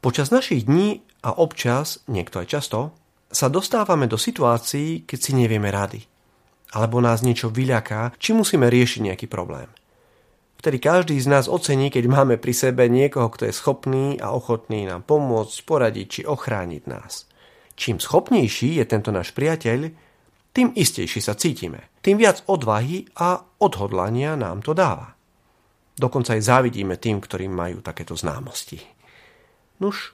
Počas našich dní a občas, niekto aj často, sa dostávame do situácií, keď si nevieme rady. Alebo nás niečo vyľaká, či musíme riešiť nejaký problém. Vtedy každý z nás ocení, keď máme pri sebe niekoho, kto je schopný a ochotný nám pomôcť, poradiť či ochrániť nás. Čím schopnejší je tento náš priateľ, tým istejší sa cítime. Tým viac odvahy a odhodlania nám to dáva. Dokonca aj závidíme tým, ktorí majú takéto známosti. Nuž,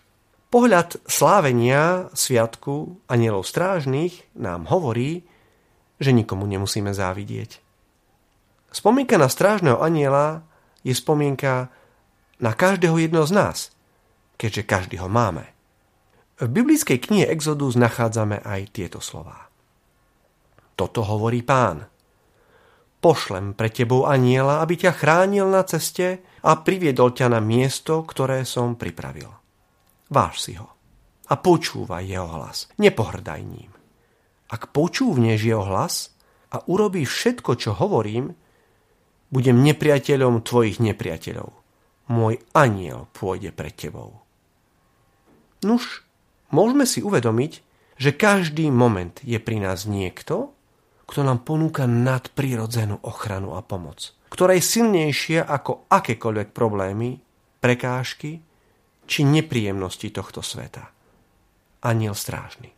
pohľad slávenia sviatku anielov strážnych nám hovorí, že nikomu nemusíme závidieť. Spomienka na strážneho aniela je spomienka na každého jedného z nás, keďže každý ho máme. V biblickej knihe Exodus nachádzame aj tieto slová. Toto hovorí pán. Pošlem pre tebou aniela, aby ťa chránil na ceste a priviedol ťa na miesto, ktoré som pripravil. Váž si ho a počúvaj jeho hlas. Nepohrdaj ním. Ak počúvneš jeho hlas a urobíš všetko, čo hovorím, budem nepriateľom tvojich nepriateľov. Môj aniel pôjde pred tebou. Nuž, môžeme si uvedomiť, že každý moment je pri nás niekto, kto nám ponúka nadprirodzenú ochranu a pomoc, ktorá je silnejšia ako akékoľvek problémy, prekážky či nepríjemnosti tohto sveta. Aniel strážny.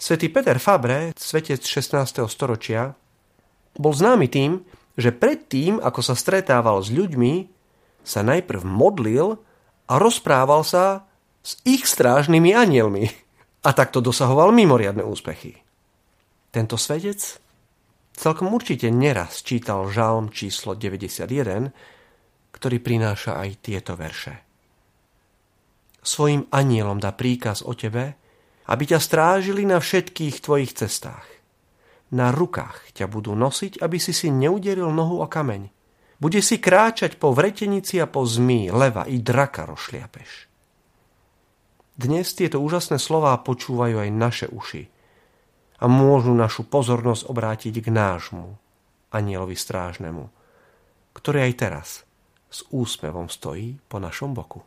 Svetý Peter Fabre, svetec 16. storočia, bol známy tým, že predtým, ako sa stretával s ľuďmi, sa najprv modlil a rozprával sa s ich strážnymi anielmi a takto dosahoval mimoriadne úspechy. Tento svetec celkom určite neraz čítal žalm číslo 91, ktorý prináša aj tieto verše svojim anielom dá príkaz o tebe, aby ťa strážili na všetkých tvojich cestách. Na rukách ťa budú nosiť, aby si si neuderil nohu o kameň. Bude si kráčať po vretenici a po zmí, leva i draka rošliapeš. Dnes tieto úžasné slová počúvajú aj naše uši a môžu našu pozornosť obrátiť k nášmu anielovi strážnemu, ktorý aj teraz s úsmevom stojí po našom boku.